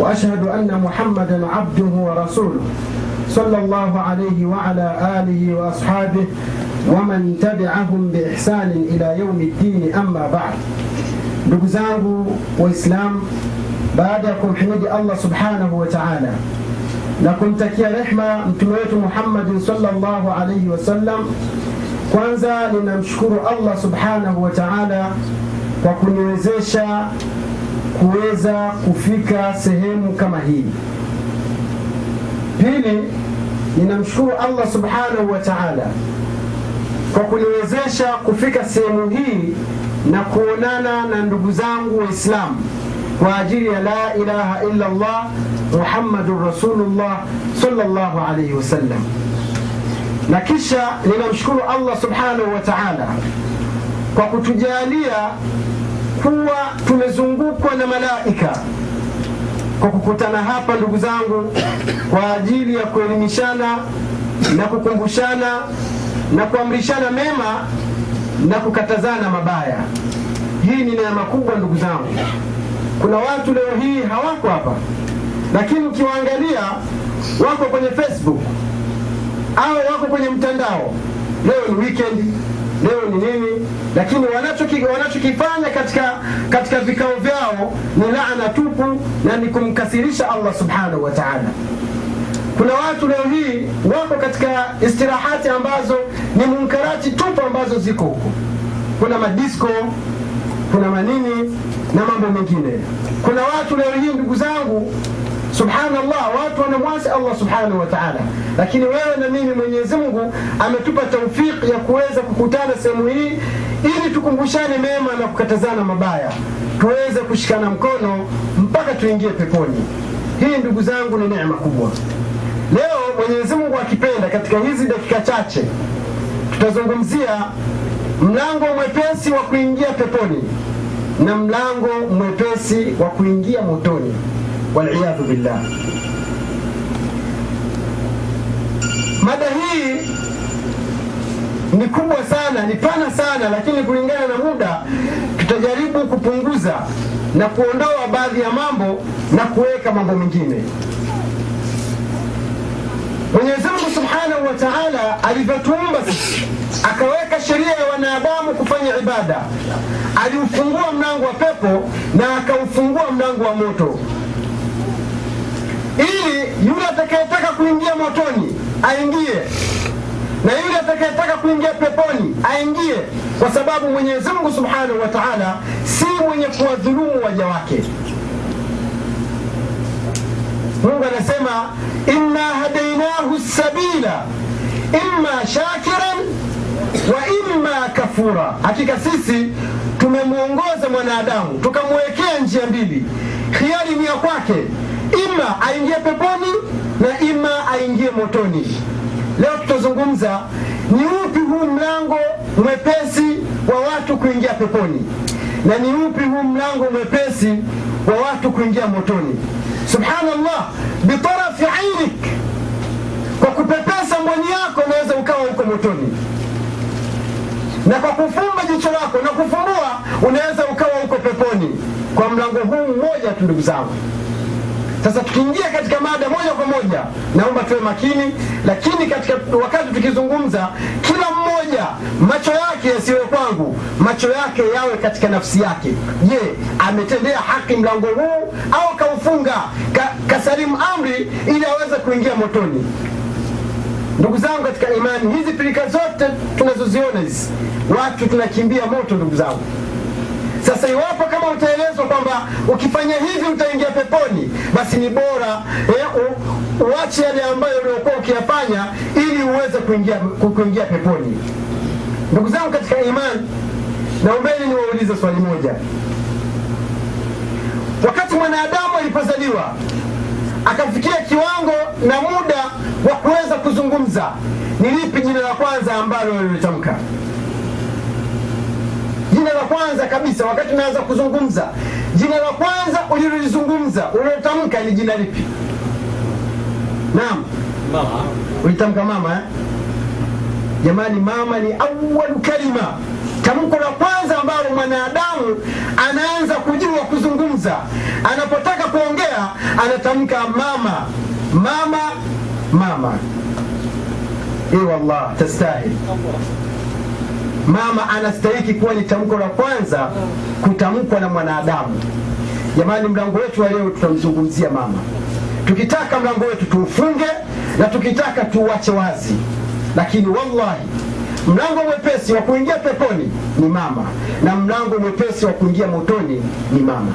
وأشهد أن محمدا عبده ورسوله صلى الله عليه وعلى آله وأصحابه ومن تبعهم بإحسان إلى يوم الدين. أما بعد دوغزانغ وإسلام بعدكم حمد الله سبحانه وتعالى. لكم تكيا رحمة متموت محمد صلى الله عليه وسلم. كwanza لنشكر الله سبحانه وتعالى kwa kuniwezesha kuweza kufika sehemu kama hii. Pili ninamshukuru allah subhanahu wa taala kwa kuniwezesha kufika sehemu hii na kuonana na ndugu zangu waislamu kwa ajili ya la ilaha illa llah muhammadun rasulullah salllahu alaihi wasallam na kisha ninamshukuru allah subhanahu wa taala kwa kutujalia kuwa tumezungukwa na malaika. Kwa kukutana hapa ndugu zangu kwa ajili ya kuelimishana na kukumbushana na kuamrishana mema na kukatazana mabaya. Hii ni neema kubwa ndugu zangu. Kuna watu leo hii hawako hapa lakini ukiwaangalia wako kwenye facebook au wako kwenye mtandao. Leo ni weekend leo ni nini lakini wanachokifanya wanacho katika, katika vikao vyao ni laana tupu na ni kumkasirisha allah subhanahu wa taala. Kuna watu leo hii wako katika istirahati ambazo ni munkarati tupu ambazo ziko huko. Kuna madisko kuna manini na mambo mengine. Kuna watu leo hii ndugu zangu subhanallah watu wanamwasi allah subhanahu wa taala. Lakini wewe na mimi mwenyezi mungu ametupa taufiki ya kuweza kukutana sehemu hii ili tukumbushane mema na kukatazana mabaya. Tuweze kushikana mkono mpaka tuingie peponi. Hii ndugu zangu ni neema kubwa. Leo mwenyezi mungu akipenda katika hizi dakika chache tutazungumzia mlango mwepesi wa kuingia peponi na mlango mwepesi wa kuingia motoni waliyadhu billah. Mada hii ni kubwa sana ni pana sana lakini kulingana na muda tutajaribu kupunguza na kuondoa baadhi ya mambo na kuweka mambo mengine. Mwenyezi mungu subhanahu wa taala alivyotuumba sisi akaweka sheria ya wanadamu kufanya ibada. Aliufungua mlango wa pepo na akaufungua mlango wa moto ili yule atakayetaka kuingia motoni aingie. Na yule atakayetaka kuingia peponi aingie. Kwa sababu mwenyezi mungu subhanahu wa taala si mwenye kuwadhulumu waja wake. Mungu anasema inna hadainahu sabila imma shakiran wa imma kafura. Hakika sisi tumemwongoza mwanadamu tukamwekea njia mbili. Khiari ni ya kwake ima aingie peponi na ima aingie motoni. Leo tutazungumza ni upi huu mlango mwepesi wa watu kuingia peponi? Na ni upi huu mlango mwepesi wa watu kuingia motoni? Subhanallah bitarafi ainik kwa kupepesa mboni yako unaweza ukawa huko motoni. Na kwa kufumba jicho lako na kufumbua unaweza ukawa huko peponi. Kwa mlango huu mmoja tu ndugu zangu sasa tukiingia katika mada moja kwa moja. Naomba tuwe makini lakini katika wakati tukizungumza kila mmoja macho yake yasiwe kwangu macho yake yawe katika nafsi yake. Je ametendea haki mlango huu au kaufunga ka, kasalimu amri ili aweze kuingia motoni? Ndugu zangu katika imani hizi pilika zote tunazoziona hizi watu tunakimbia moto ndugu zangu sasa iwapo kama utaelezwa kwamba ukifanya hivi utaingia peponi basi ni bora eh, uache yale ambayo uliokuwa ukiyafanya ili uweze kuingia, kuingia peponi. Ndugu zangu katika imani naombeni niwaulize swali moja. Wakati mwanadamu alipozaliwa akafikia kiwango na muda wa kuweza kuzungumza ni lipi jina la kwanza ambalo walitamka jina la kwanza kabisa wakati unaanza kuzungumza jina la kwanza ulilolizungumza ulilotamka ni jina lipi? Naam. Mama. ulitamka mama eh? jamani mama ni awalu kalima. Tamko la kwanza ambalo mwanadamu anaanza kujua kuzungumza anapotaka kuongea anatamka mama. Mama mama. Ewallah, wallah tastahil mama anastahiki kuwa ni tamko la kwanza kutamkwa na mwanadamu. Jamani mlango wetu wa leo tutamzungumzia mama. Tukitaka mlango wetu tuufunge na tukitaka tuuache wazi. Lakini wallahi mlango mwepesi wa kuingia peponi ni mama. Na mlango mwepesi wa kuingia motoni ni mama.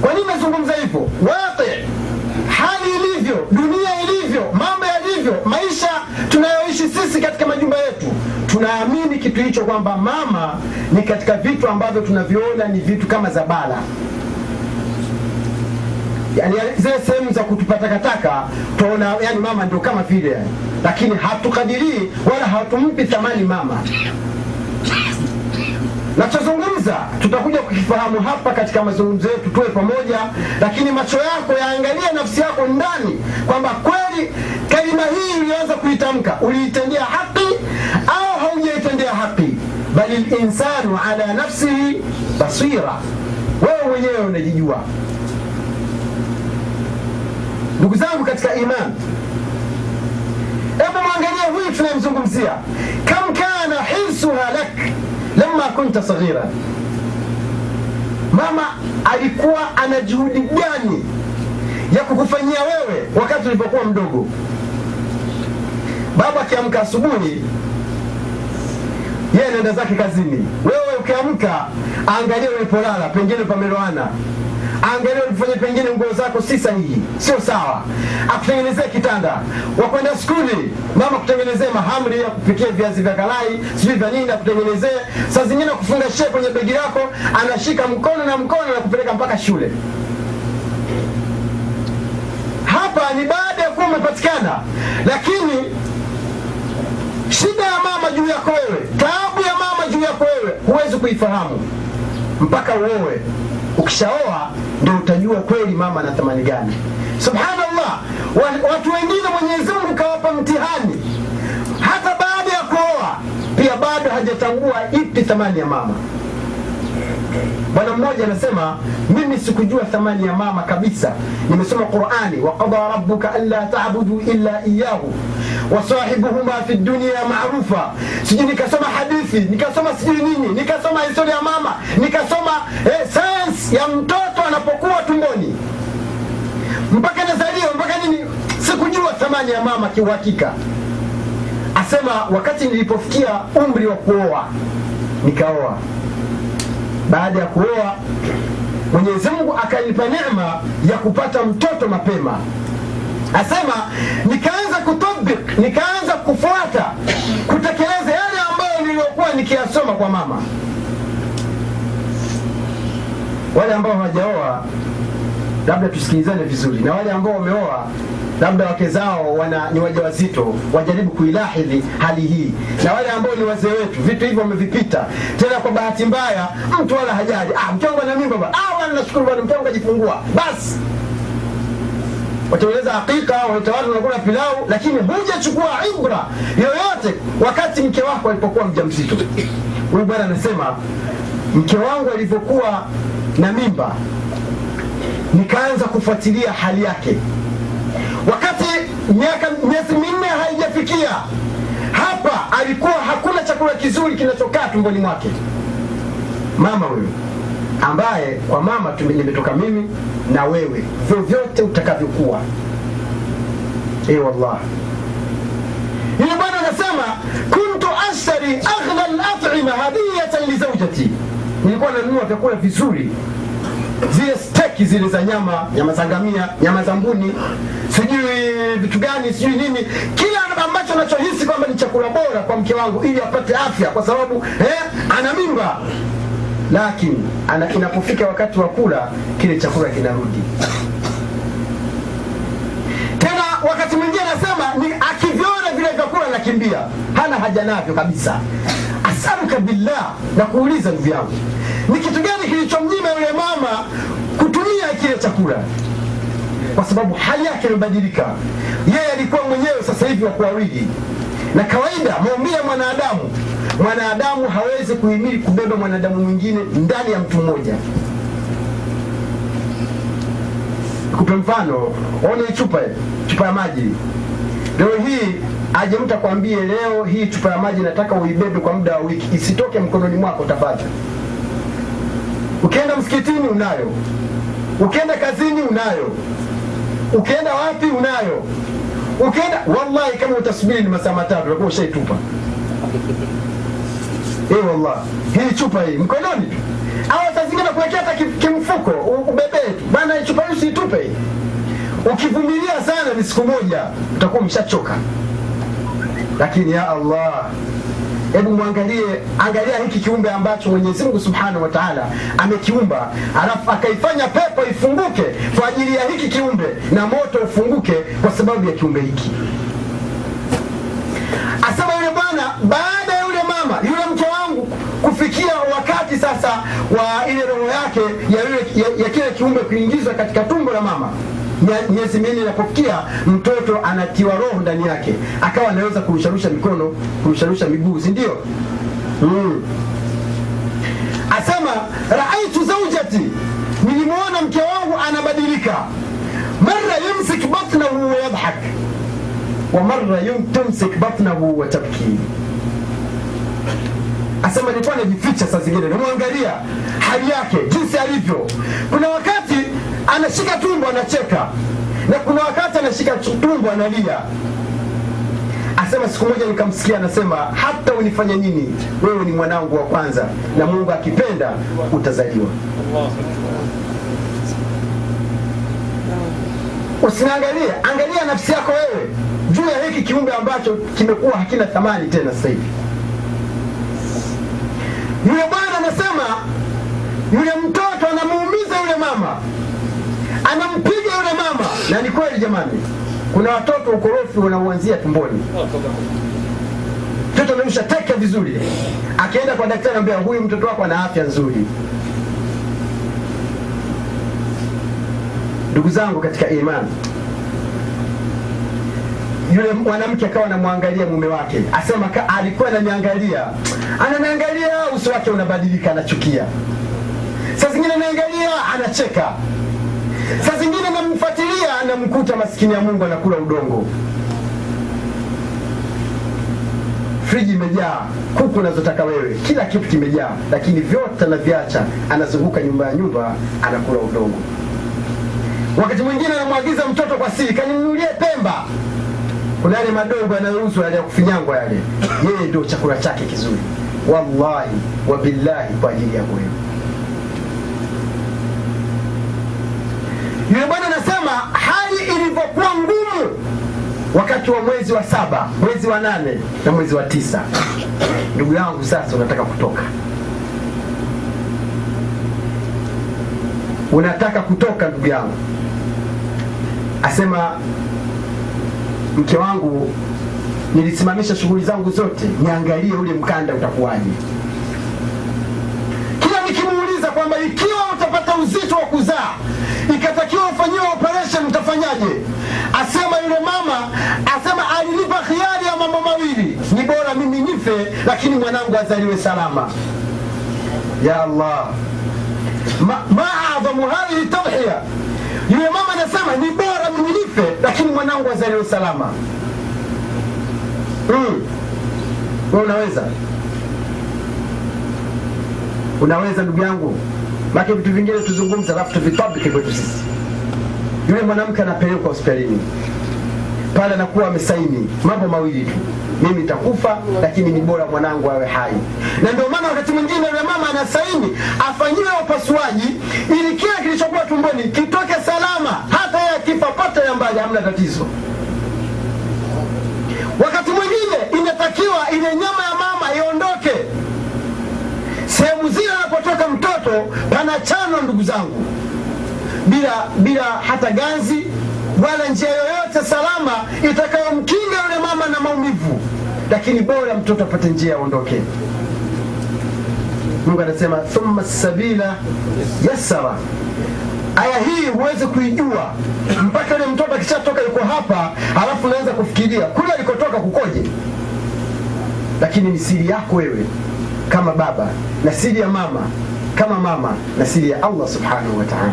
Kwa nini nazungumza hivyo? Waqi hali ilivyo dunia ilivyo mambo yalivyo maisha tunayoishi kitu hicho kwamba mama ni katika vitu ambavyo tunaviona ni vitu kama za bala. Yani zile sehemu za kutupa takataka tunaona yani mama ndio kama vile. Yani lakini hatukadirii wala hatumpi thamani mama. Nachozungumza tutakuja kukifahamu hapa katika mazungumzo yetu tuwe pamoja lakini macho yako yaangalia nafsi yako ndani kwamba kweli kalima hii ulianza kuitamka uliitendea haki au haujaitendea haki bali linsanu ala nafsihi basira. Wewe mwenyewe unajijua. Ndugu zangu katika imani hebu mwangalia huyu tunayemzungumzia. Kam kana hirsuha lak lama kunta saghira. Mama alikuwa ana juhudi gani ya kukufanyia wewe wakati ulipokuwa mdogo? Baba akiamka asubuhi yeye anaenda zake kazini. Wewe ukiamka angalia ulipolala pengine pameloana angalia ulifanya pengine nguo zako si sahihi sio sawa. Akutengenezee kitanda. Wakwenda skuli mama kutengenezee mahamri ya kupikia viazi vya kalai sijui vya nini akutengenezee. Saa zingine kufunga shee kwenye begi lako anashika mkono na mkono na kupeleka mpaka shule. Hapa ni baada ya kuwa umepatikana. Lakini juu yako wewe. Taabu ya mama juu yako wewe. Huwezi kuifahamu. Mpaka uowe ukishaoa ndio utajua kweli mama ana thamani gani. Subhanallah. Watu wengine mwenyezi mungu kawapa mtihani. Hata baada ya kuoa pia bado hajatambua ipi thamani ya mama bwana mmoja anasema mimi sikujua thamani ya mama kabisa. Nimesoma qurani waqada rabuka anla tabudu illa iyahu wasahibuhuma fi dunia marufa. Sijui nikasoma hadithi nikasoma sijui nini nikasoma historia ya mama nikasoma eh, sayansi ya mtoto anapokuwa tumboni. Mpaka nazaliwa mpaka nini? Sikujua thamani ya mama kiuhakika. Asema wakati nilipofikia umri wa kuoa nikaoa baada ya kuoa mwenyezi mungu akanipa neema ya kupata mtoto mapema. Asema nikaanza kutabik nikaanza kufuata kutekeleza yale ambayo niliyokuwa nikiyasoma kwa mama. Wale ambao hawajaoa labda tusikilizane vizuri. Na wale ambao wameoa labda wake zao wana ni wajawazito wajaribu kuilahidhi hali hii. Na wale ambao ni wazee wetu vitu hivyo wamevipita. Tena kwa bahati mbaya mtu wala hajali. Ah, mke ana mimba ah, bwana nashukuru bwana mke wangu ajifungua basi watengeneza hakika wanaita watu wanakula pilau lakini hujachukua ibra yoyote wakati mke wako alipokuwa mjamzito. Huyu bwana anasema mke wangu alivyokuwa na mimba nikaanza kufuatilia hali yake. Wakati miaka miezi minne haijafikia hapa alikuwa hakuna chakula kizuri kinachokaa tumboni mwake. Mama huyu ambaye kwa mama nimetoka mimi na wewe vyovyote utakavyokuwa. E wallah yule bwana anasema kuntu ashtari aghla al-at'ima hadiyatan li zawjati. Nilikuwa nanunua vyakula vizuri zile steki zile za nyama nyama za ngamia nyama za mbuni. Sijui vitu gani sijui nini. Kila ambacho anachohisi kwamba ni chakula bora kwa mke wangu ili apate afya kwa sababu eh, ana mimba. Lakini ana, inapofika wakati wa kula kile chakula kinarudi wakati mwingine anasema ni akivyona vile vyakula nakimbia, hana haja navyo kabisa. Asaluka billah na kuuliza ndugu yangu ni kitu gani kilichomnyima yule mama kutumia kile chakula? Kwa sababu hali yake imebadilika. Yeye alikuwa mwenyewe sasa hivi wa kuwawili. Na kawaida maumbile ya mwanadamu mwanadamu hawezi kuhimili kubeba mwanadamu mwingine ndani ya mtu mmoja kupe mfano. Ona hii chupa chupa ya maji. Leo hii aje mtu akwambie leo hii chupa ya maji nataka uibebe kwa muda wa wiki. Isitoke mkononi mwako utapata. Ukienda msikitini unayo. Ukienda kazini unayo. Ukienda wapi unayo. Ukienda wallahi kama utasubiri ni masaa matatu utakuwa ushaitupa. Eh, wallahi. Hii chupa hii mkononi tu au saa zingine kuwekea hata kimfuko ubebee tu. Bana chupa hii usitupe. ukivumilia sana ni siku moja utakuwa umeshachoka. Lakini ya allah hebu mwangalie angalia hiki kiumbe ambacho mwenyezi mungu subhanahu wa taala amekiumba. Alafu akaifanya pepo ifunguke kwa ajili ya hiki kiumbe na moto ufunguke kwa sababu ya kiumbe hiki asema yule bwana baada ya yule mama yule mke wangu kufikia wakati sasa wa ile roho yake ya, ya, ya kile kiumbe kuingizwa katika tumbo la mama. Miezi minne inapofikia mtoto anatiwa roho ndani yake. Akawa anaweza kurusharusha mikono kurusharusha miguu si ndio? Mm. asema raaitu zaujati nilimwona mke wangu anabadilika. Mara yumsik batnahu wayadhak wa mara tumsik batnahu watabki asema nilikuwa najificha saa zingine. Nimwangalia hali yake jinsi alivyo. Kuna wakati anashika tumbo anacheka. Na kuna wakati anashika tu- tumbo analia. Asema siku moja nikamsikia anasema hata unifanye nini? Wewe ni mwanangu wa kwanza na mungu akipenda utazaliwa. Usinaangalie, angalia nafsi yako wewe. Juu ya hiki kiumbe ambacho kimekuwa hakina thamani tena sasa hivi yule bwana anasema yule mtoto anamuumiza yule mama. Anampiga yule mama. Na ni kweli jamani. Kuna watoto ukorofi wanauanzia tumboni. Mtoto amemsha teke vizuri. Akienda kwa daktari anambia huyu mtoto wako ana afya nzuri. Ndugu zangu katika imani yule mwanamke akawa anamwangalia mume wake. Asema ka, alikuwa ananiangalia. Ananiangalia uso wake unabadilika anachukia. Saa zingine anaangalia anacheka. Saa zingine namfuatilia anamkuta maskini ya mungu anakula udongo. Friji imejaa kuku unazotaka wewe. Kila kitu kimejaa lakini vyote anaviacha. Anazunguka nyumba ya nyumba anakula udongo. Wakati mwingine anamwagiza mtoto kwa siri kaninunulie pemba kuna yale madogo yanayouzwa yale ya kufinyangwa yale. Yeye ndio chakula chake kizuri. Wallahi wabillahi kwa ajili yako wewe yule bwana anasema hali ilivyokuwa ngumu wakati wa mwezi wa saba mwezi wa nane na mwezi wa tisa. Ndugu yangu sasa unataka kutoka. Unataka kutoka ndugu yangu. Asema mke wangu nilisimamisha shughuli zangu zote niangalie ule mkanda utakuwaje. Kila nikimuuliza kwamba ikiwa utapata uzito wa kuzaa ikatakiwa ufanyiwe operation utafanyaje? Asema yule mama asema alinipa khiari ya mambo mawili. Ni bora mimi nife lakini mwanangu azaliwe salama. Ya allah. Ma, adhamu hadhihi tadhiya yule mama anasema ni bora mimi lakini mwanangu azaliwe salama mm. Unaweza? Unaweza ndugu yangu? Make vitu vingine tuzungumza alafu tuvitabiki kwetu sisi. Yule mwanamke anapelekwa hospitalini pale anakuwa amesaini. Mambo mawili tu. Mimi nitakufa lakini ni bora mwanangu awe hai. Na ndio maana wakati mwingine yule mama anasaini afanyiwe upasuaji ili kile kilichokuwa tumboni kitoke salama hata yeye akifa pote ya mbali hamna tatizo. Wakati mwingine inatakiwa ile nyama ya mama iondoke. Sehemu zile anapotoka mtoto panachanwa ndugu zangu. Bila bila hata ganzi wala njia yoyote salama itakayomkinga yule mama na maumivu, lakini bora mtoto apate njia aondoke. Mungu anasema thumma sabila yassara. Aya hii huwezi kuijua mpaka yule mtoto akishatoka yuko hapa, alafu unaanza kufikiria kule alikotoka kukoje. Lakini ni siri yako wewe kama baba na siri ya mama kama mama na siri ya Allah subhanahu wa ta'ala.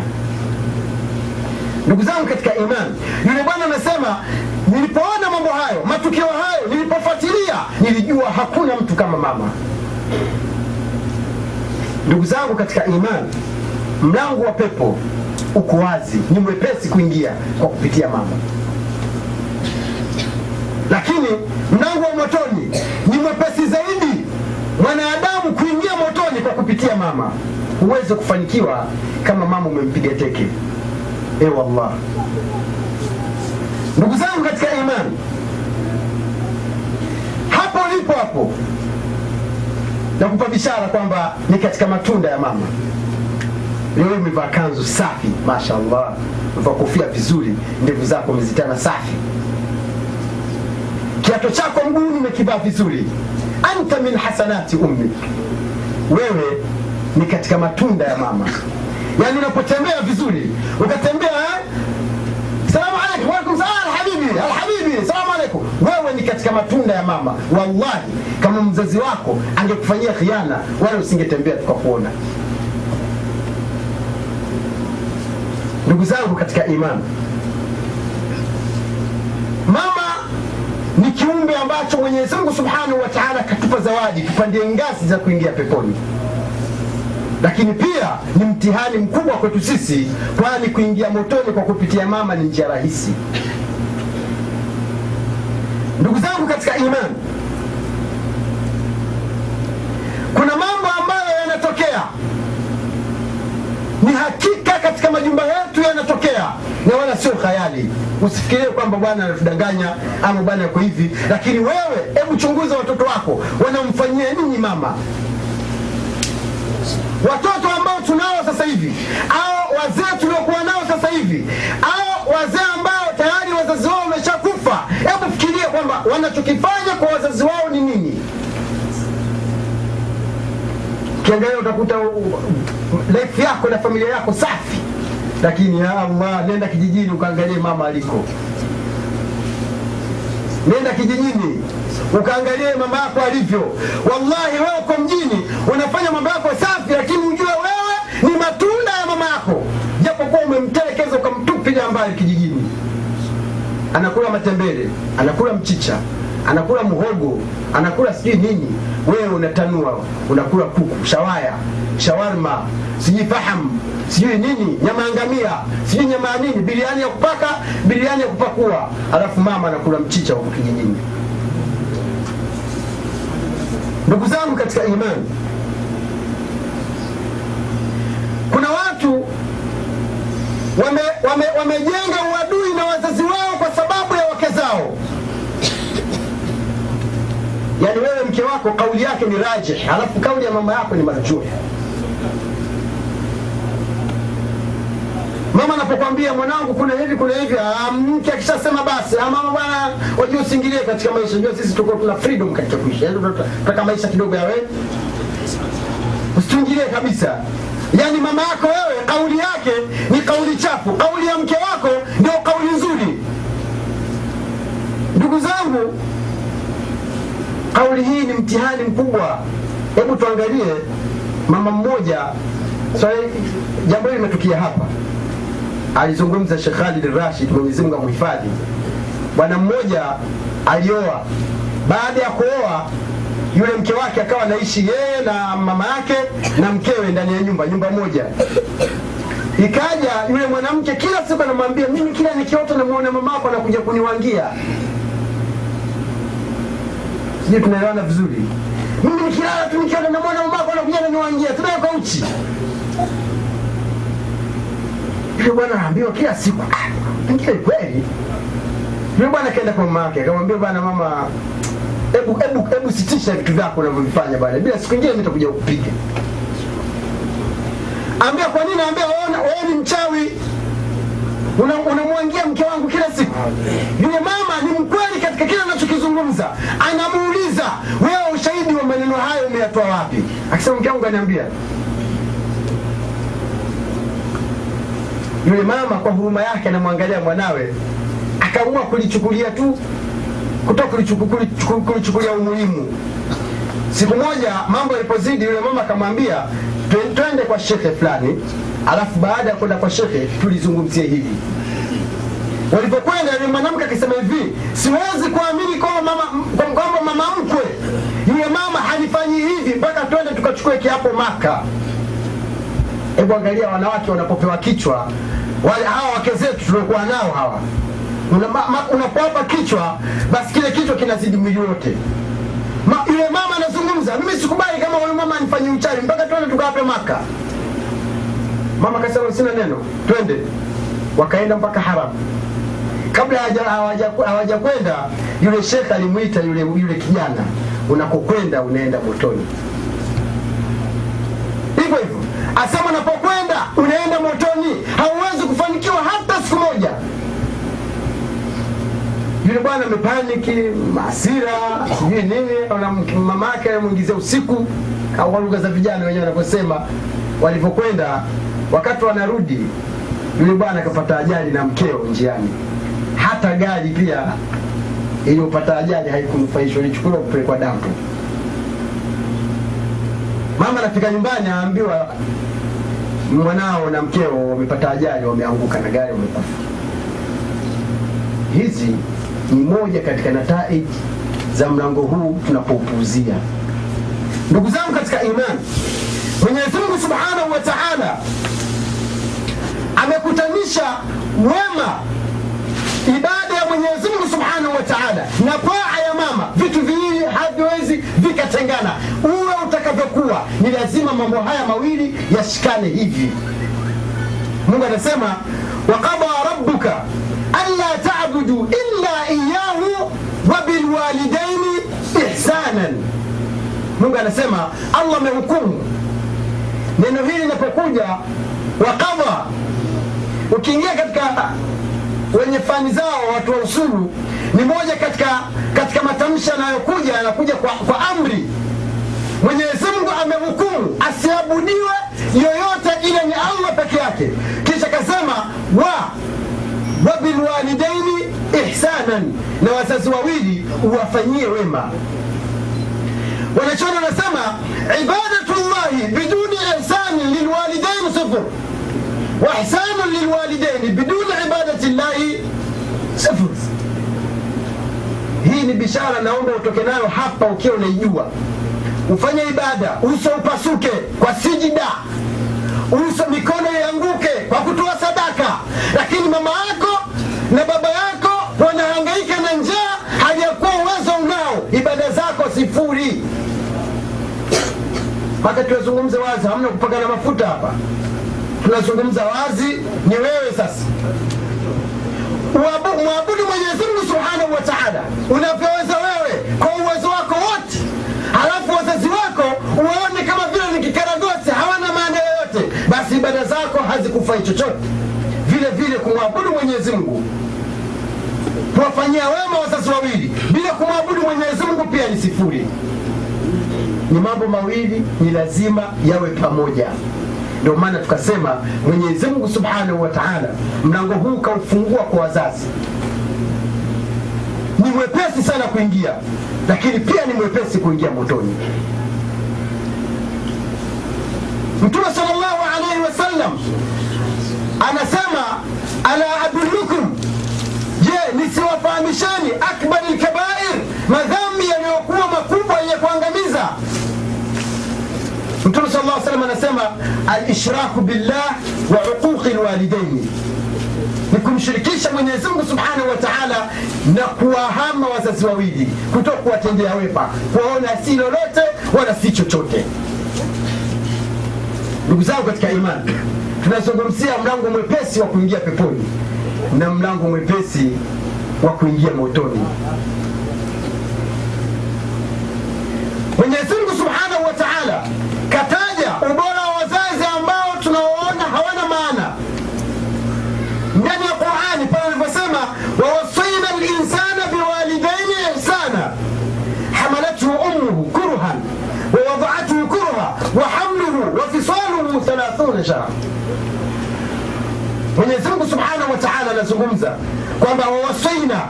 Ndugu zangu katika imani, yule bwana anasema, nilipoona mambo hayo, matukio hayo, nilipofuatilia, nilijua hakuna mtu kama mama. Ndugu zangu katika imani, mlango wa pepo uko wazi, ni mwepesi kuingia kwa kupitia mama, lakini mlango wa motoni ni mwepesi zaidi mwanadamu kuingia motoni kwa kupitia mama. Huwezi kufanikiwa kama mama umempiga teke. E wallah, ndugu zangu katika imani, hapo lipo hapo. Nakupa bishara kwamba ni katika matunda ya mama. Leo umevaa kanzu safi, mashallah. Umevaa kofia vizuri, ndevu zako umezitana safi, kiato chako mguuni umekivaa vizuri, anta min hasanati ummik, wewe ni katika matunda ya mama. Yani unapotembea vizuri, ukatembea eh? salamu alaikum, waalaikum salam, alhabibi, alhabibi, salamu alaikum, wewe ni katika matunda ya mama. Wallahi, kama mzazi wako angekufanyia khiana, wala usingetembea tukakuona. Ndugu zangu katika imani, mama ni kiumbe ambacho Mwenyezi Mungu Subhanahu wa Ta'ala katupa zawadi, tupandie ngazi za kuingia peponi, lakini pia ni mtihani mkubwa kwetu sisi, kwani kuingia motoni kwa kupitia mama ni njia rahisi. Ndugu zangu katika imani, kuna mambo ambayo yanatokea ni hakika katika majumba yetu yanatokea na wala sio khayali. Usifikirie kwamba bwana anatudanganya ama bwana yuko hivi, lakini wewe, hebu chunguza watoto wako wanamfanyia nini mama. Watoto ambao tunao sasa hivi au wazee tuliokuwa nao sasa hivi au wazee ambao tayari wazazi wao wameshakufa, hebu fikiria kwamba wanachokifanya kwa wazazi wao ni nini. Ukiangalia utakuta life yako na familia yako safi, lakini Allah, nenda kijijini ukaangalie mama aliko. Nenda kijijini ukaangalie mama yako alivyo. Wallahi, wewe uko mjini unafanya mambo yako safi, lakini ujue wewe ni matunda ya mama yako, japokuwa umemtelekeza ukamtupilia mbali kijijini. Anakula matembele, anakula mchicha, anakula muhogo, anakula sijui nini, wewe unatanua, unakula kuku, shawaya, shawarma, sijui fahamu, sijui nini, nyama ya sijui nyama nini, biriani ya kupaka, biriani ya kupakua, alafu mama anakula mchicha huko kijijini. Ndugu zangu katika imani, kuna watu wamejenga wame, wame uadui na wazazi wao kwa sababu ya wake zao. Yaani wewe mke wako kauli yake ni rajih, alafu kauli ya mama yako ni marjuh. Mama anapokwambia mwanangu, kuna hivi kuna hivi, ah, mke akishasema basi, ah, mama bwana, wajua usingilie katika maisha. Ndio sisi tuko tuna freedom katika kuishi, yaani tunataka maisha kidogo yawe, wewe, kabisa. Yaani mama yako wewe, kauli yake ni kauli chafu, kauli ya mke wako ndio kauli nzuri. Ndugu zangu, kauli hii ni mtihani mkubwa. Hebu tuangalie mama mmoja, so, jambo hili limetukia hapa alizungumza Sheikh Khalid Rashid, Mwenyezi Mungu amhifadhi. Bwana mmoja alioa, baada ya kuoa yule mke wake akawa anaishi yeye na mama yake na mkewe ndani ya nyumba nyumba moja. Ikaja yule mwanamke kila siku anamwambia, mimi kila nikiota namuona mama yako anakuja kuniwangia. Sijui tunaelewana vizuri. Mimi nikilala tu nikiona namuona mama yako anakuja kuniwangia, tunaweka uchi yule bwana anaambiwa kila siku pengine kweli. Yule bwana akaenda kwa mama yake akamwambia, bwana mama, hebu hebu hebu sitisha vitu vyako unavyovifanya bwana, bila siku nyingine mimi nitakuja kupiga. Ambia kwa nini? Ambia wewe ni mchawi, unamwangia una mke wangu kila siku. Yule mama ni mkweli katika kile anachokizungumza anamuuliza wewe ushahidi wa maneno hayo umeyatoa wapi akisema mke wangu aniambia yule mama kwa huruma yake anamwangalia mwanawe. Akaamua kulichukulia tu kutoka kulichuku- kulichuku- kulichukulia umuhimu. Siku moja mambo yalipozidi yule mama akamwambia twende kwa shekhe fulani alafu baada ya kwenda kwa shekhe tulizungumzie hili. Walipokwenda yule mwanamke akisema hivi siwezi kuamini kwamba mama, kwamba mama mkwe yule mama halifanyi hivi mpaka twende tukachukue kiapo maka. Hebu angalia wanawake wanapopewa kichwa wale hawa wake zetu tuliokuwa nao hawa. Una- ma- ma- unapowapa kichwa basi kile kichwa kinazidi mwili wote. Ma, yule mama anazungumza mimi sikubali kama huyu mama anifanyie uchawi mpaka twende tukawape maka mama kasema sina neno twende. Wakaenda mpaka haramu. Kabla hawaja- kwenda yule shekhe alimwita yule, yule kijana unakokwenda unaenda motoni asema unapokwenda unaenda motoni. Hauwezi kufanikiwa hata siku moja. Yule bwana amepaniki hasira, sijui nini mama yake anamwingizia usiku. Au kwa lugha za vijana wenyewe wanavyosema walivyokwenda wakati wanarudi yule bwana akapata ajali na mkeo njiani. Hata gari pia iliyopata ajali haikunufaishwa ilichukuliwa kupelekwa dampo mama anafika nyumbani aambiwa mwanao na mkeo wamepata ajali wameanguka na gari wamekufa hizi ni moja katika nataiji za mlango huu tunapoupuzia. ndugu zangu katika imani mwenyezi mungu subhanahu wa taala amekutanisha wema ibada ya mwenyezi mungu subhanahu wa taala na paa ya mama vitu viwili haviwezi vikatengana. Uwe utakavyokuwa ni lazima mambo haya mawili yashikane hivi. Mungu anasema waqada rabbuka anla tabudu illa iyahu wabilwalidaini ihsanan. Mungu anasema allah amehukumu. Neno hili linapokuja waqada, ukiingia katika wenye fani zao watu wa usulu ni moja katika katika matamshi yanayokuja yanakuja kwa, kwa amri. Mwenyezi mungu amehukumu asiabudiwe yoyote ile ni allah peke yake. Kisha kasema wa wabilwalidaini ihsanan na wazazi wawili uwafanyie wema. Wanachoni wanasema ibadatullahi biduni ihsani lilwalidaini sifur wa للوالدين بدون عباده llahi sifur hii ni bishara naomba utoke nayo hapa ukiwa unaijua ufanye ibada uso upasuke kwa sijida uso mikono ianguke kwa kutoa sadaka lakini mama yako na baba yako wanahangaika na njaa hajakuwa uwezo unao ibada zako sifuri mpaka tuwazungumze wazi hamna kupakana mafuta hapa tunazungumza wazi ni wewe sasa. Mwabudu mwenyezi mungu subhanahu wa taala. Unavyoweza wewe kwa uwezo wako wote. Halafu wazazi wako uwaone kama vile ni kikaragosi hawana maana yoyote. Basi ibada zako hazikufai chochote. Vile vile kumwabudu mwenyezi mungu. Kuwafanyia wema wazazi wawili. Bila kumwabudu mwenyezi mungu pia ni sifuri. Ni mambo mawili ni lazima yawe pamoja ndio maana tukasema mwenyezi mungu subhanahu wa taala mlango huu kaufungua kwa wazazi. Ni mwepesi sana kuingia lakini pia ni mwepesi kuingia motoni. Mtume sallallahu alaihi wasallam anasema ala adullukum? Je nisiwafahamisheni akbari lkabair madhambi yaliyokuwa makubwa yenye kuangamiza mtume sal lla salam anasema alishraku billah wa uquqi lwalidaini ni kumshirikisha mwenyezi mungu subhanahu wa taala na kuwahama wazazi wawili kutoka kuwatendea wema kuwaona si lolote wala si chochote. Ndugu zangu katika imani tunazungumzia mlango mwepesi wa kuingia peponi na mlango mwepesi wa kuingia motoni. Mwenyezi mungu subhanahu wa taala kataja ubora wa wazazi ambao tunawaona hawana maana ndani ya qurani pale alivyosema wawasaina linsana biwalidaini thalathuna shahra mwenyezi subhanahu wa taala anazungumza kwamba wawasaina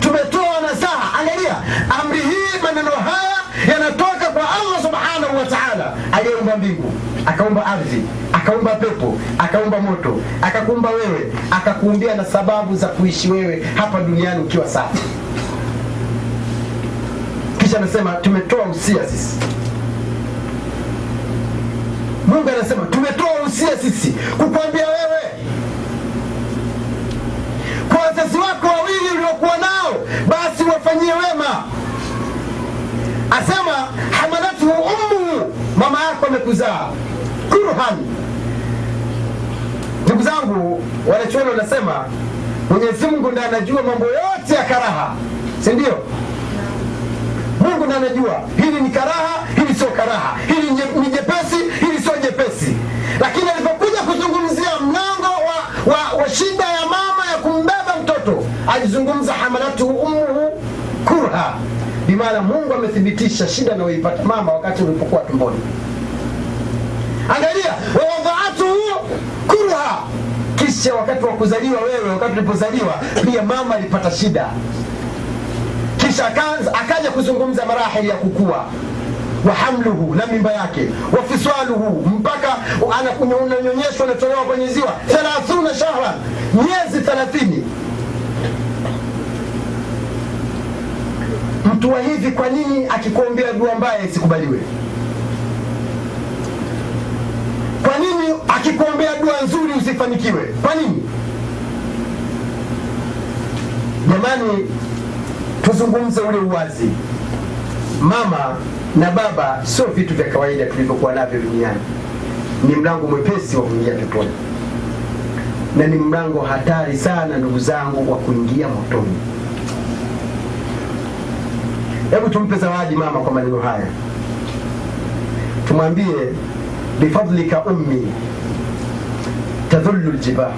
tumetoa nasaha angalia amri hii maneno haya yanatoka kwa allah subhanahu wa taala aliyeumba mbingu akaumba ardhi akaumba pepo akaumba moto akakuumba wewe akakuumbia na sababu za kuishi wewe hapa duniani ukiwa safi. Kisha anasema tumetoa usia sisi mungu anasema tumetoa usia sisi kukwambia wewe kwa wazazi wako wawili uliokuwa nao basi wafanyie wema. Asema hamalatuhu ummuhu mama yako amekuzaa. Kurhan ndugu zangu wanachuoni wanasema mwenyezi mungu ndiye anajua mambo yote ya karaha. Si ndio mungu ndo anajua. Hili ni karaha hili sio karaha. Hili ni jepesi hili sio jepesi lakini alipokuja kuzungumzia mlango wa, wa, wa shida ya mama ya kumbeba mtoto alizungumza hamalatu ummuhu kurha. Bimaana mungu amethibitisha shida anayoipata mama wakati ulipokuwa tumboni. Angalia wawadhaatuhu kurha. Kisha wakati wa kuzaliwa wewe wakati ulipozaliwa pia mama alipata shida kisha akaja kuzungumza marahili ya kukua. Wa hamluhu na mimba yake. Wa fiswaluhu. Mpaka unanyonyeshwa unatolewa kwenye ziwa. 30 shahran. Miezi 30 mtu wa hivi kwa nini akikuombea dua mbaya isikubaliwe? Kwa nini akikuombea dua nzuri usifanikiwe? Kwa nini? Jamani tuzungumze ule uwazi. Mama na baba sio vitu vya kawaida tulivyokuwa navyo duniani. Ni mlango mwepesi wa kuingia peponi na ni mlango hatari sana ndugu zangu wa kuingia motoni. Hebu tumpe zawadi mama kwa maneno haya. Tumwambie bifadlika ummi tadhullu ljibah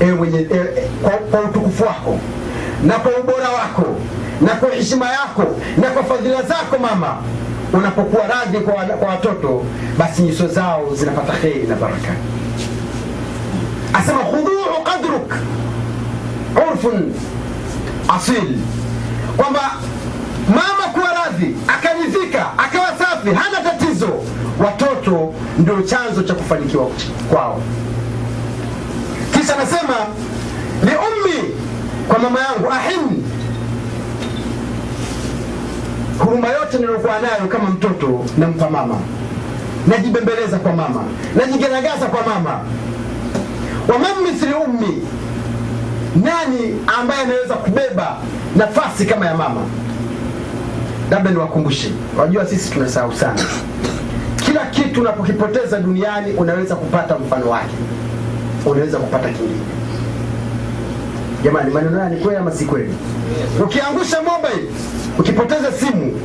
ewe mwenye e, e, kwa utukufu wako na kwa ubora wako na kwa heshima yako na kwa fadhila zako mama unapokuwa radhi kwa, watoto basi nyuso zao zinapata kheri na baraka. Asema khudhuhu qadruk. Urfun asil. Kwamba mama kuwa radhi akaridhika akawa safi hana tatizo watoto ndio chanzo cha kufanikiwa kwao. Kisha anasema liummi kwa mama yangu ahim. Huruma yote niliokuwa nayo kama mtoto nampa mama. Najibembeleza kwa mama. Najigaragaza kwa mama. Waman ummi nani ambaye anaweza kubeba nafasi kama ya mama? Labda niwakumbushe wajua sisi tunasahau sana. Kila kitu unapokipoteza duniani unaweza kupata mfano wake. Unaweza kupata kingine jamani maneno haya ni kweli ama si kweli? Ukiangusha mobile ukipoteza simu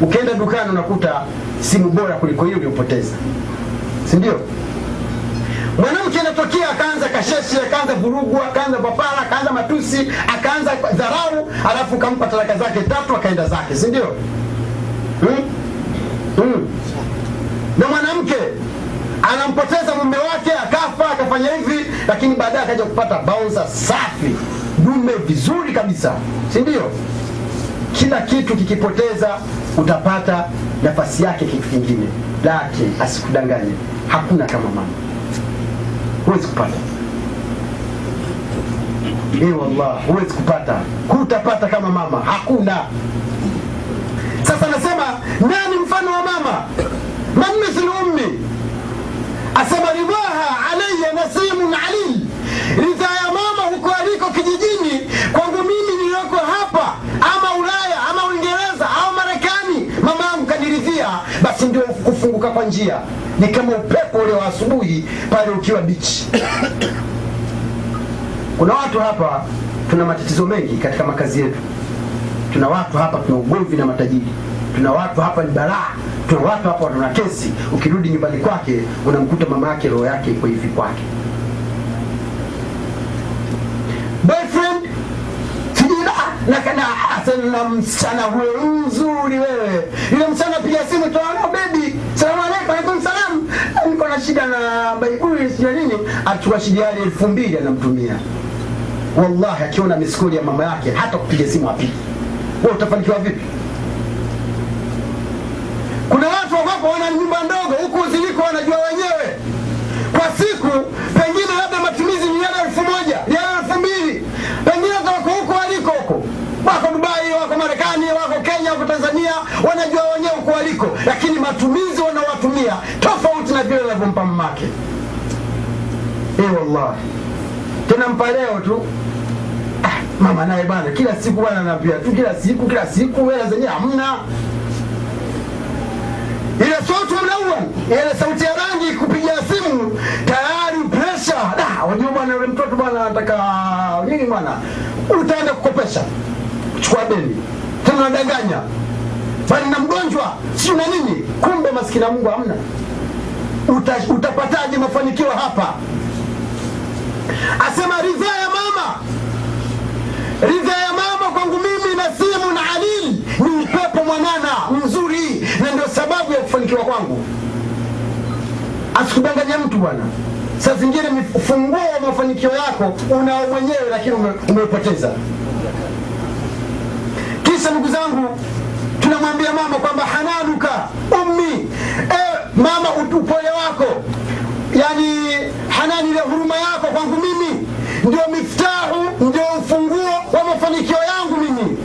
ukienda dukani unakuta simu bora kuliko hiyo uliyopoteza si ndio? Mwanamke anatokea akaanza kasheshe akaanza vurugu akaanza papara akaanza matusi akaanza dharau alafu kampa talaka zake tatu akaenda zake. Si ndio? Hmm? hmm. na mwanamke anampoteza mume wake akafa akafanya hivi lakini baadaye akaja kupata bouncer safi dume vizuri kabisa si ndio? Kila kitu kikipoteza utapata nafasi yake kitu kingine. Lakini asikudanganye. Hakuna kama mama. Huwezi kupata. E wallah huwezi kupata. Hutapata kama mama. Hakuna. Sasa nasema nani mfano wa mama? Man ummi. Asema ridhaha alaya nasimun alil. Ridha ya mama huko aliko kijijini kwangu mimi niliyoko hapa ama ulaya ama uingereza au marekani mama yangu kaniridhia basi ndio kufunguka kwa njia. Ni kama upepo ule wa asubuhi pale ukiwa bichi. Kuna watu hapa tuna matatizo mengi katika makazi yetu. Tuna watu hapa tuna ugomvi na matajiri. Tuna watu hapa ni balaa. Tuna watu hapa tuna kesi. Ukirudi nyumbani kwake unamkuta mama yake roho yake iko hivi kwake boyfriend sijui na- na na msichana huyo mzuri wewe yule msichana piga simu tu, "Hello baby, salamu alaykum, alaykum salam na shida na baibui sio nini, achukua shilingi elfu mbili anamtumia. Wallahi, akiona miskoli ya mama yake hata kupiga simu apige. Wewe utafanikiwa vipi? Kuna watu ambapo wana nyumba ndogo huku ziliko, wanajua wenyewe, kwa siku pengine labda matumizi ni yale elfu moja yale elfu mbili pengine hata wako huko waliko huko, wako Dubai, wako Marekani, wako Kenya, Tanzania, wanajua wenyewe kuwaliko, lakini matumizi wanaowatumia tofauti na vile wanavyompa mamake. Eh, wallahi. Tena mpa leo tu. Ah, mama naye bana, kila siku bana anaambia tu, kila siku kila siku, hela zenyewe hamna. Ile sauti mnaua ile sauti ya rangi kupigia simu tayari presha da wajua bwana yule mtoto bwana anataka nini bwana? Utaenda kukopesha. Chukua deni tena unadanganya bali na mgonjwa sio na nini kumbe maskini Mungu hamna. Uta, utapataje mafanikio hapa? Asema ridhaa ya mama. Ridhaa ya mama kwangu mimi na simu na alili ni upepo mwanana mzuri na ndio sababu ya kufanikiwa kwangu. Asikudanganya mtu bwana. Saa zingine funguo wa mafanikio yako unao mwenyewe lakini ume, umeupoteza kisha ndugu zangu tunamwambia mama kwamba hananuka. Ummi e, mama upole wako. Yani hanani ile huruma yako kwangu mimi. Ndio miftahu ndio ufunguo wa mafanikio yangu mimi.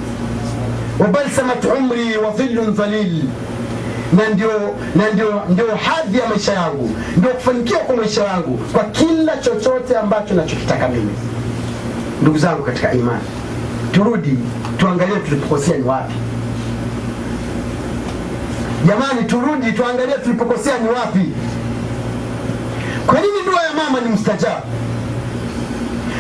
Wabalsamat umri wa dhillun dhalil. Na ndio na ndio ndio hadhi ya maisha yangu. Ndio kufanikiwa kwa maisha yangu kwa kila chochote ambacho nachokitaka mimi. Ndugu zangu katika imani turudi tuangalie tulipokosea ni wapi. Jamani turudi tuangalie tulipokosea ni wapi. Kwa nini dua ya mama ni mstajabu?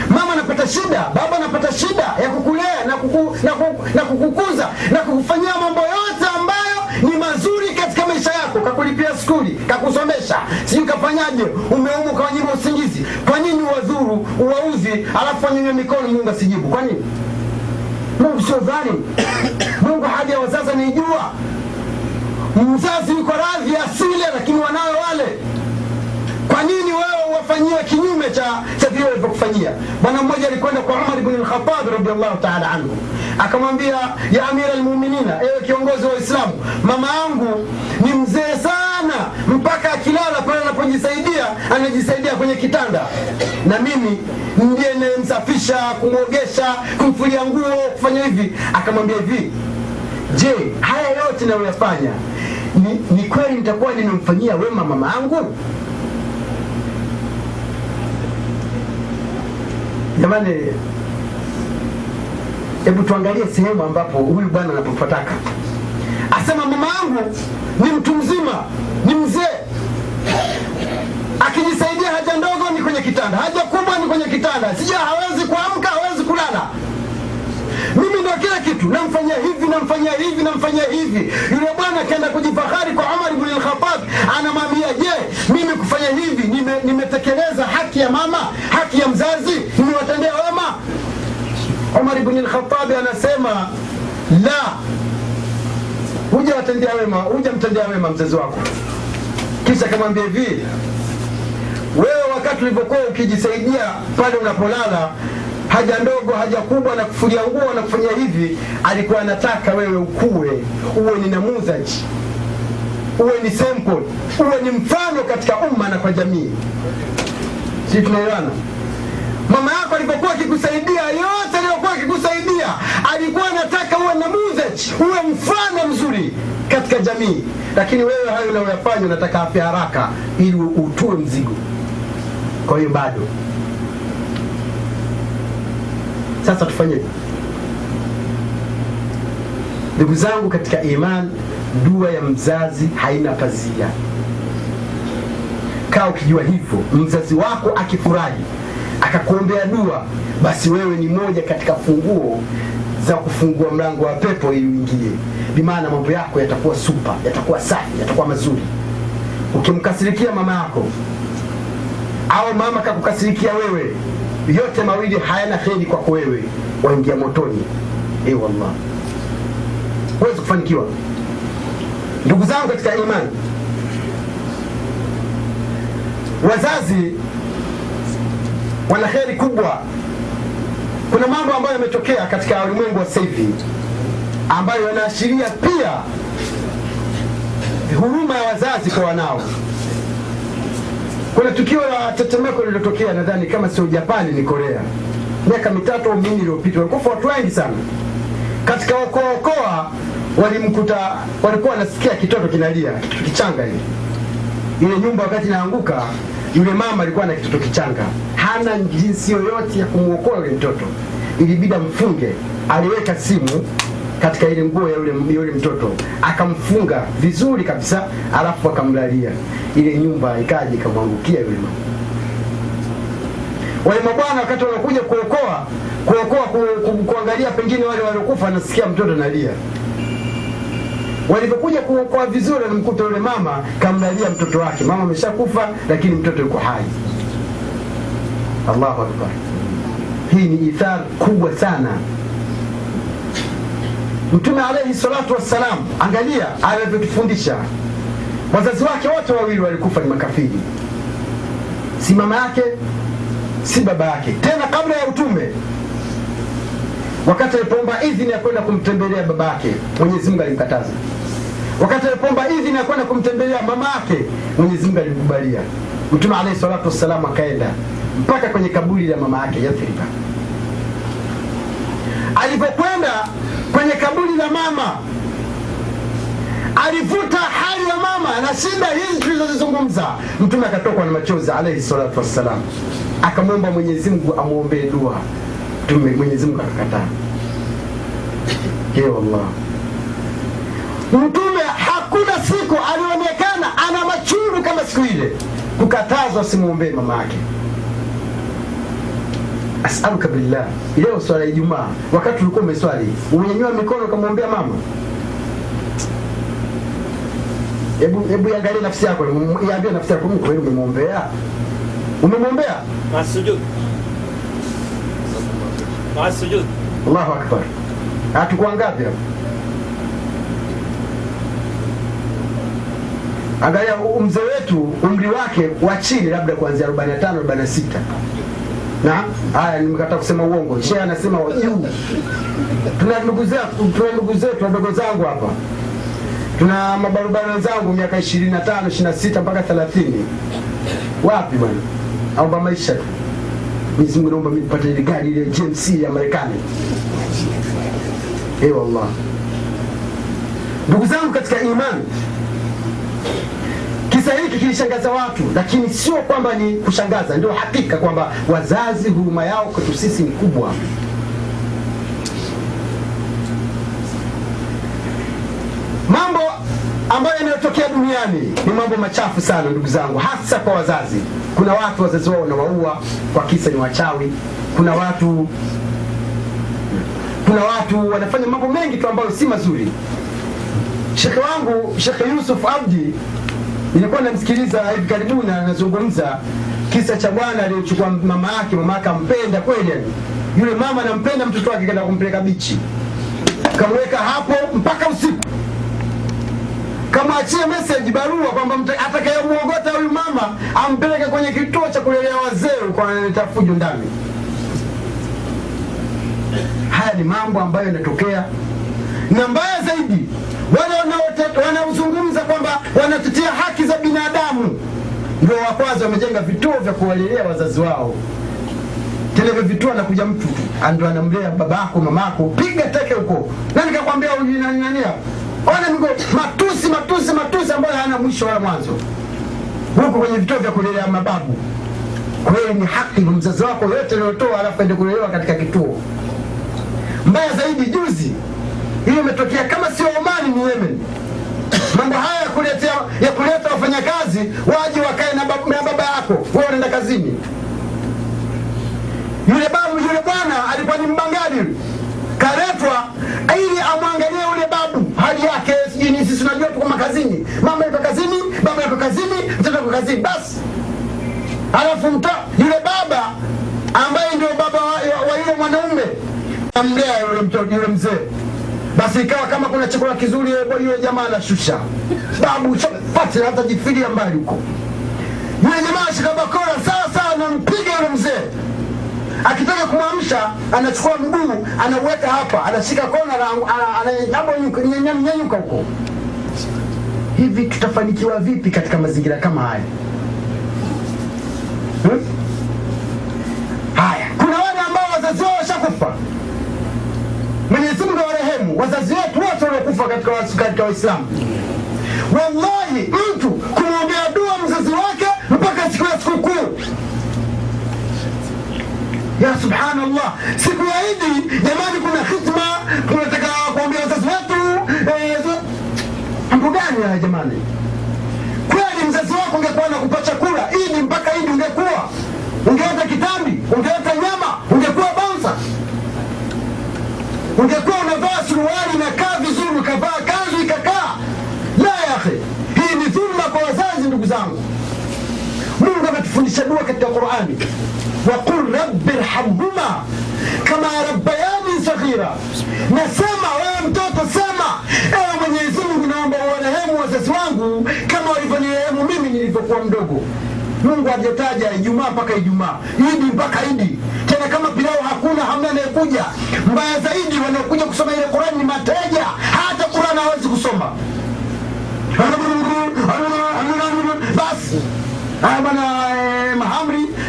Mama anapata shida baba anapata shida ya kukulea na, kuku, na, kuku, na kukukuza na kukufanyia mambo yote ambayo ni mazuri katika maisha yako. Kakulipia skuli kakusomesha sijui kafanyaje? Umeumwa ukawanyima usingizi. Kwa nini uwadhuru uwauzi alafu wanyonye mikono mungu asijibu? Kwa nini mungu sio dhani. mungu haja ya wazazi anaijua mzazi yuko radhi asile lakini wanawe wale kwa nini wao wafanyia kinyume cha cha walivyokufanyia? Bwana mmoja alikwenda kwa umar ibn radiallahu taala anhu. Akamwambia ya amira lmuminina ewe kiongozi wa waislamu mama yangu ni mzee sana mpaka akilala pale anapojisaidia anajisaidia kwenye kitanda. Na mimi ndiye nayemsafisha kumwogesha kumfulia nguo kufanya hivi. Akamwambia hivi je haya yote nayoyafanya ni, ni kweli nitakuwa nimemfanyia wema mama yangu jamani hebu tuangalie sehemu ambapo huyu bwana anapopataka. Asema mama yangu ni mtu mzima ni mzee. Akijisaidia haja ndogo ni kwenye kitanda haja kubwa ni kwenye kitanda. Sija hawezi kuamka mimi kila kitu. Namfanyia hivi namfanyia hivi namfanyia hivi. Yule bwana akaenda kujifahari kwa umar ibn lkhatab anamwambia je mimi kufanya hivi nime- nimetekeleza haki ya mama haki ya mzazi nimewatendea wema? Umar ibn lkhatabi anasema la hujawatendea wema hujamtendea wema mzazi wako. Kisha akamwambia hivi wewe wakati ulivyokuwa ukijisaidia pale unapolala haja ndogo haja kubwa na kufulia nguo na hivi alikuwa anataka wewe ukue uwe ni namudhaji uwe ni sample uwe ni mfano katika umma na kwa jamii. Si tunaelewana? Mama yako alipokuwa akikusaidia yote aliyokuwa akikusaidia alikuwa anataka uwe namudhaji uwe mfano mzuri katika jamii. Lakini wewe hayo unayoyafanya unataka afya haraka ili utue mzigo. Kwa hiyo bado sasa tufanyeje ndugu zangu katika iman dua ya mzazi haina pazia. Kaa ukijua hivyo mzazi wako akifurahi akakuombea dua basi wewe ni moja katika funguo za kufungua mlango wa pepo ili uingie. Bimaana mambo yako yatakuwa supa yatakuwa safi yatakuwa mazuri. Ukimkasirikia mama yako au mama kakukasirikia wewe yote mawili hayana kheri kwako wewe waingia motoni Ee wallah huwezi kufanikiwa ndugu zangu katika imani wazazi wana kheri kubwa. Kuna mambo ambayo yametokea katika ulimwengu wa sasa hivi ambayo yanaashiria pia huruma ya wazazi kwa wanao. Kuna tukio la tetemeko lililotokea, nadhani kama sio Japani ni Korea, miaka mitatu au minne iliyopita, walikufa watu wengi sana. Katika okoa walimkuta, walikuwa wanasikia kitoto kinalia, kitoto kichanga hivi. Ile nyumba wakati inaanguka, yule mama alikuwa na kitoto kichanga, hana jinsi yoyote ya kumwokoa yule mtoto, ilibidi amfunge. Aliweka simu katika ile nguo ya yule, yule mtoto akamfunga vizuri kabisa, alafu akamlalia. Ile nyumba ikaja ikamwangukia yule mama. Wale mabwana wakati wanakuja kuokoa kuokoa ku, ku, kuangalia pengine wale waliokufa, anasikia mtoto analia. Walivyokuja kuokoa vizuri, alimkuta yule mama kamlalia mtoto wake. Mama ameshakufa, lakini mtoto yuko hai. Allahu akbar! Hii ni ithar kubwa sana. Mtume alaihi salatu wassalam, angalia anavyotufundisha. Wazazi wake wote wawili walikufa ni makafiri, si mama yake si baba yake, tena kabla ya utume. Wakati alipoomba idhini ya kwenda kumtembelea baba yake, Mwenyezi Mungu alimkataza. Wakati alipoomba idhini ya kwenda kumtembelea mama yake, Mwenyezi Mungu alimkubalia. Mtume alaihi salatu wassalam akaenda mpaka kwenye kaburi la mama yake Yathriba. Alipokwenda kwenye kaburi la mama alivuta hali ya mama na shida hizi tulizozizungumza. Mtume akatokwa na machozi alaihi salatu wassalam, akamwomba Mwenyezi Mungu amwombee dua. Mtume Mwenyezi Mungu akakataa. Ye wallah, Mtume hakuna siku alionekana ana machungu kama siku ile, kukatazwa simwombee mama yake. Asaluka billah, leo swala ya Ijumaa, wakati ulikuwa umeswali, umenyanyua mikono ukamwombea mama? Hebu hebu iangalie nafsi yako, iambie nafsi yako, mimi kweli umemwombea? Umemwombea? Masujud. Masujud. Allahu akbar. Hatukuwa ngapi hapo? Angalia mzee wetu umri wake wa chini labda kuanzia 45 46. Na haya nimekataa kusema uongo. Shehe anasema wajuu. Tuna ndugu zetu, tuna ndugu zetu wadogo zangu hapa. Tuna mabarabara wenzangu miaka 25, 26 mpaka 30. Wapi bwana? Aomba maisha tu. Mwenyezi Mungu naomba mimi nipate ile gari ile GMC ya Marekani. Eh, wallah. Ndugu zangu katika imani, kisa hiki kilishangaza watu, lakini sio kwamba ni kushangaza, ndio hakika kwamba wazazi huruma yao kwetu sisi ni kubwa. Mambo ambayo yanayotokea duniani ni mambo machafu sana, ndugu zangu, hasa kwa wazazi. Kuna watu wazazi wao wanawaua kwa kisa ni wachawi. Kuna watu kuna watu wanafanya mambo mengi tu ambayo si mazuri. Shekhe wangu Shekhe Yusuf Abdi nilikuwa namsikiliza hivi karibuni, anazungumza kisa cha bwana aliyechukua mama yake. Mama yake ampenda kweli, yule mama anampenda mtoto wake, kaenda kumpeleka bichi, kamweka hapo mpaka usiku, kamwachia message barua kwamba atakayemwogota huyu mama ampeleke kwenye kituo cha kulelea wazee huko, analeta fujo ndani. Haya ni mambo ambayo yanatokea, na mbaya zaidi wale wanaozungumza kwamba wanatetea haki za binadamu ndio wa wamejenga vituo vya kuwalelea wazazi wao. Tena hivyo vituo anakuja mtu tu ndo anamlea babako mamako, piga teke huko. Nani kakwambia huyu nani nani hapa? Ona migo matusi matusi matusi ambayo hayana mwisho wala mwanzo, huko kwenye vituo vya kulelea mababu. Kweli ni haki mzazi wako yote anayotoa, alafu ende kulelewa katika kituo mbaya zaidi juzi hiyo imetokea kama sio Omani ni Yemen. Mambo haya ya kuleta ya kuleta wafanyakazi waje wakae na baba, na baba yako, wewe unaenda kazini. Yule babu yule bwana alikuwa ni mbangali kaletwa ili amwangalie yule babu. Hali yake, sijui ni sisi tunajua tuko makazini, mama yuko kazini, baba yuko kazini, mtoto yuko kazini, basi alafu mta yule baba ambaye ndio baba wa, wa yule mwanaume amlea yule mtoto yule mzee basi ikawa kama kuna chakula kizuri yule jamaa anashusha babu pate hata jifilia mbali huko yule jamaa shikabakora sawa, anampiga yule mzee akitaka kumwamsha anachukua mguu anauweka hapa, anashika kona, ananyanyuka huko. Hivi tutafanikiwa vipi katika mazingira kama haya hmm? Haya, kuna wale ambao wazazi wao washakufa. Mwenyezi Mungu awarehemu wazazi wetu wote waliokufa katika katika Waislamu. Wallahi, mtu kumwombea dua mzazi wake mpaka siku ya sikukuu ya subhanallah, siku ya Idi jamani, kuna khitma, tunataka kuombea wazazi wetu mambo gani haya jamani? Kweli mzazi wako ungekuwa na chakula Idi mpaka Idi, ungekuwa ungeota kitambi, ungeota nyama, ungekuwa bansa, ungekuwa unavaa suruali inakaa vizuri, ukavaa kanzu ikakaa. La ya akhi, hii ni dhulma kwa wazazi. Ndugu zangu, Mungu ametufundisha dua katika وقل رب ارحمهما kama rabbayani saghira, nasema wewe mtoto sema, ewe Mwenyezi Mungu, naomba uwarehemu wazazi wangu kama walivyonirehemu mimi nilivyokuwa mdogo. Mungu hajataja Ijumaa mpaka Ijumaa, Idi mpaka Idi. Tena kama pilau hakuna, hamna anayekuja. Mbaya zaidi, wanaokuja kusoma ile Qurani ni mateja, hata Qurani hawezi kusoma. Basi bwana,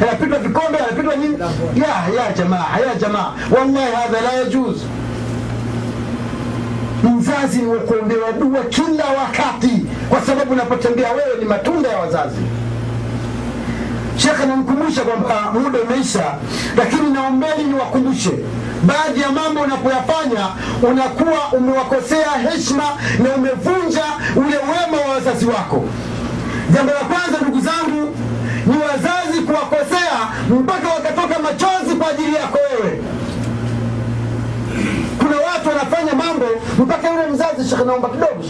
yanapitwa vikombe, anapigwa nini? Ya ya jamaa, ya jamaa, wallahi hadha la yajuz. Mzazi ni wakuombewa dua kila wakati, kwa sababu unapotembea wewe ni matunda ya wazazi. Shekhe anamkumbusha kwamba muda umeisha, lakini naombeni niwakumbushe baadhi ya mambo unapoyafanya unakuwa umewakosea heshima na umevunja ule wema wa wazazi wako. Jambo la kwanza, ndugu zangu, kuwakosea mpaka wakatoka machozi kwa ajili yako wewe. Kuna watu wanafanya mambo mpaka yule mzazi, shekhe, naomba kidogo.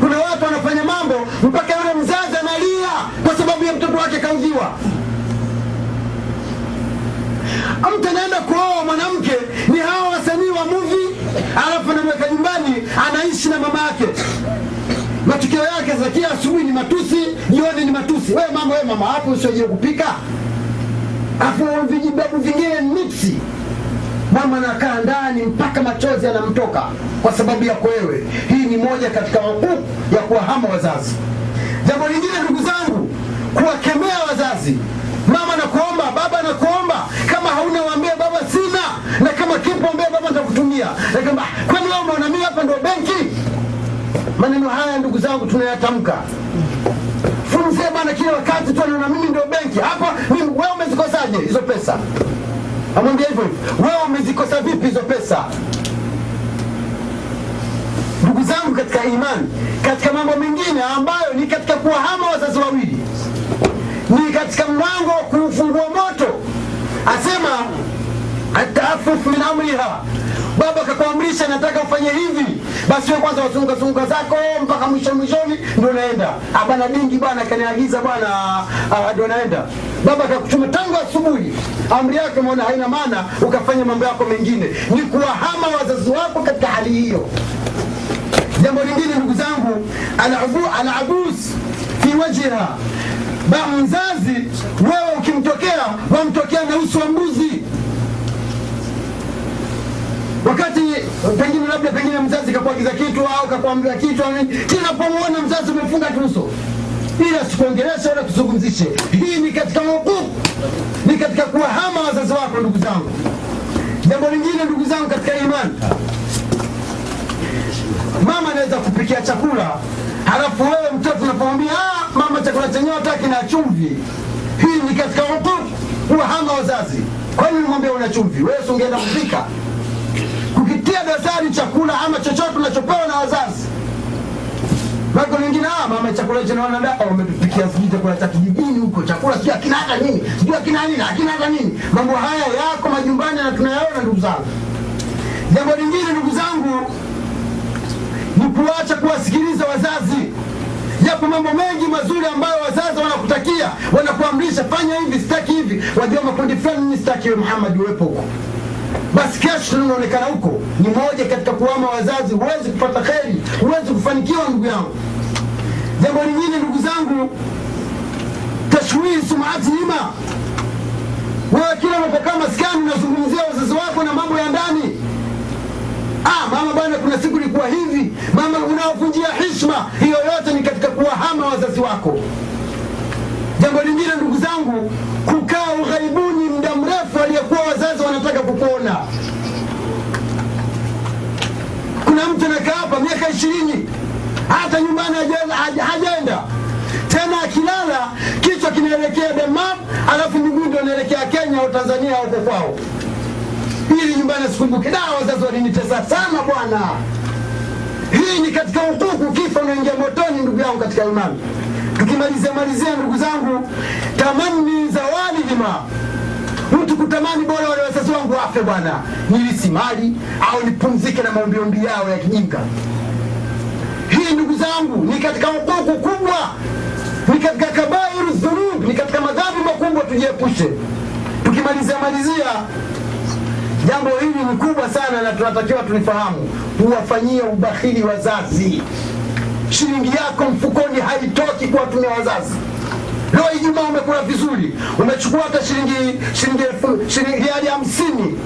Kuna watu wanafanya mambo mpaka yule mzazi analia kwa sababu ya mtoto wake kaudhiwa. Mtu anaenda kuoa mwanamke, ni hawa wasanii wa movie, alafu anamweka nyumbani, anaishi na mama yake matukio yake zakia asubuhi ni matusi, jioni ni matusi. Wewe mama, wewe mama hapo usiojie kupika, afu vijibabu vingine miksi. Mama anakaa ndani mpaka machozi yanamtoka kwa sababu yako wewe. Hii ni moja katika hukumu ya kuwahama wazazi. Jambo lingine, ndugu zangu, kuwakemea wazazi. Mama nakuomba, baba nakuomba, kama hauna waambie baba sina, na kama kipo ambie baba nitakutumia. Lakini kwani wewe umeona mimi hapa ndio benki? Maneno haya ndugu zangu tunayatamka funzie bana, kila wakati tu anaona mimi ndio benki hapa. Wewe umezikosaje hizo pesa? Amwambia hivyo hivyo, wewe umezikosa vipi hizo pesa? Ndugu zangu katika imani, katika mambo mengine ambayo ni katika kuwahama wazazi wawili, ni katika mlango wa kuufungua moto, asema ataafufu min amriha baba akakuamrisha nataka ufanye hivi, basi wewe kwanza wazunguka zunguka zako mpaka mwisho mwishoni ndio naenda abana dingi bwana kaniagiza bwana, ndio naenda. Baba akakuchuma tangu asubuhi, amri yake maona haina maana, ukafanya mambo yako mengine. Ni kuwahama wazazi wako katika hali hiyo. Jambo lingine ndugu zangu, alabus fi wajhiha, ba mzazi wewe ukimtokea wamtokea na uso wa mbuzi wakati pengine labda pengine mzazi kakuagiza kitu au kakuambia kitu, kinapomwona mzazi umefunga tuso ili asikuongeleshe wala kuzungumzishe. Hii ni katika hukuku, ni katika kuwahama wazazi wako, ndugu zangu. Jambo lingine ndugu zangu katika imani, mama anaweza kupikia chakula halafu wewe mtoto unapomwambia ah, mama chakula chenyewe hataki na chumvi. Hii ni katika hukuku, kuwahama wazazi. Kwani nimwambia una chumvi? Wewe si kupika kukitia dosari chakula ama chochote unachopewa na wazazi. Mako lingine ah, mama chakula cha wanadamu wametupikia sijui chakula cha kijijini huko, chakula sijui akina hata nini, sijui akina nini, akina hata nini. Mambo haya yako majumbani na tunayaona ndugu zangu. Jambo lingine ndugu zangu ni kuacha kuwasikiliza wazazi, yapo mambo mengi mazuri ambayo wazazi wanakutakia, wanakuamrisha fanya hivi, sitaki hivi. Wajua makundi fulani, mimi sitaki Muhammad uwepo huko basi kesho unaonekana huko. Ni moja katika kuama wazazi, huwezi kupata kheri, huwezi kufanikiwa ndugu yangu. Jambo lingine ndugu zangu, tashwii sumaati ima wewe kila unapokaa maskani unazungumzia wazazi wako na mambo ya ndani. Ah, mama bwana kuna siku ilikuwa hivi. Mama unaovunjia hishma hiyo yote ni katika kuwahama wazazi wako. Jambo lingine ndugu zangu kukaa ughaibuni muda mrefu aliyekuwa wazazi wanataka kukuona kuna mtu anakaa hapa miaka ishirini hata nyumbani haja- haja- hajaenda. Tena akilala kichwa kinaelekea Denmark alafu miguu ndio inaelekea Kenya au Tanzania au kwao. Ili nyumbani asikumbuke. Dawa wazazi walinitesa sana bwana. Hii ni katika hukuku kifo unaingia motoni ndugu yangu katika imani. Tukimalizia malizia ndugu zangu tamani zawalihima mtu kutamani bora wale wazazi wangu wafe bwana. Nilisi mali au nipumzike na maombiombi yao ya kijinga zangu ni katika hukuku kubwa ni katika kabairu dhunub ni katika madhambi makubwa tujiepushe. Tukimalizia malizia jambo hili ni kubwa sana na tunatakiwa tulifahamu. Huwafanyia ubakhili wazazi. Shilingi yako mfukoni haitoki kuwatumia wazazi. Leo ijumaa umekula vizuri umechukua hata shilingi shilingi hamsini.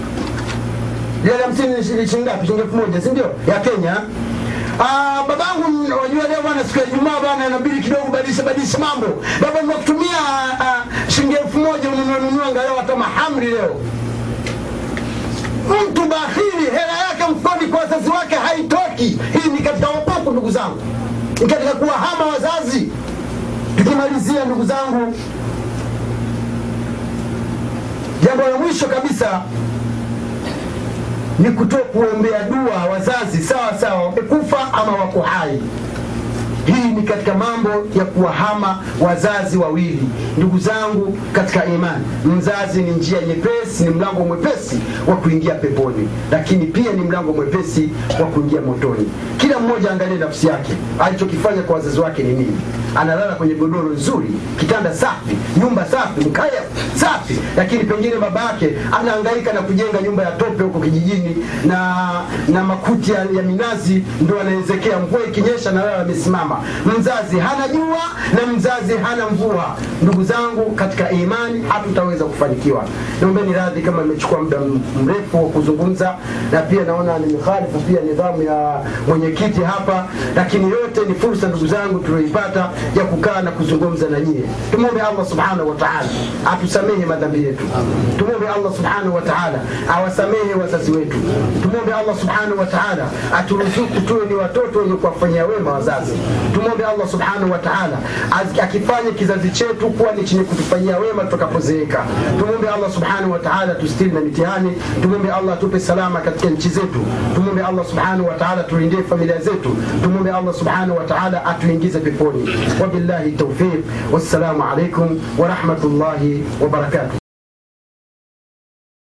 Riali hamsini ni shilingi ngapi? Shilingi elfu moja si ya kenya Ah, babangu wajua leo bwana siku ya Ijumaa bwana inabidi kidogo badilisha badilisha mambo. Baba nimekutumia uh, shilingi elfu moja ununue nunua angalau hata mahamri leo. Mtu bahili hela yake mfukoni kwa wazazi wake haitoki. Hii ni katika wokovu ndugu zangu, ni katika kuwahama wazazi. Tukimalizia ndugu zangu, jambo la mwisho kabisa ni kutoa kuombea dua wazazi sawa sawa wamekufa ama wako hai. Hii ni katika mambo ya kuwahama wazazi wawili. Ndugu zangu katika imani mzazi ni njia nyepesi ni mlango mwepesi wa kuingia peponi lakini pia ni mlango mwepesi wa kuingia motoni. Kila mmoja angalie nafsi yake. Alichokifanya kwa wazazi wake ni nini analala kwenye godoro nzuri kitanda safi nyumba safi mkaya safi lakini pengine baba yake anahangaika na kujenga nyumba ya tope huko kijijini na na makuti ya, ya minazi ndo anaezekea mvua ikinyesha na lala amesimama. Mzazi hana jua na mzazi hana mvua. Ndugu zangu katika imani hatutaweza kufanikiwa. Naombeni radhi kama nimechukua muda mrefu wa kuzungumza na pia naona nimekhalifu pia nidhamu ya mwenyekiti hapa lakini yote ni fursa ndugu zangu tulioipata ya kukaa na kuzungumza na nyie. Tumwombe allah subhanahu wa taala atusamehe madhambi yetu. Tumwombe allah subhanahu wa taala awasamehe wazazi wetu. Tumwombe allah subhanahu wa taala aturuzuku tuwe ni watoto wenye kuwafanyia wema wazazi. Tumwombe allah subhanahu wa taala akifanye kizazi chetu kuwa ni chenye kutufanyia wema tutakapozeeka. Tumwombe allah subhanahu wa taala tustiri na mitihani. Tumwombe allah atupe salama katika nchi zetu. Tumwombe allah subhanahu wa taala tulindie familia zetu. Tumwombe allah subhanahu wa taala atuingize peponi وبالله التوفيق. والسلام عليكم ورحمة الله وبركاته.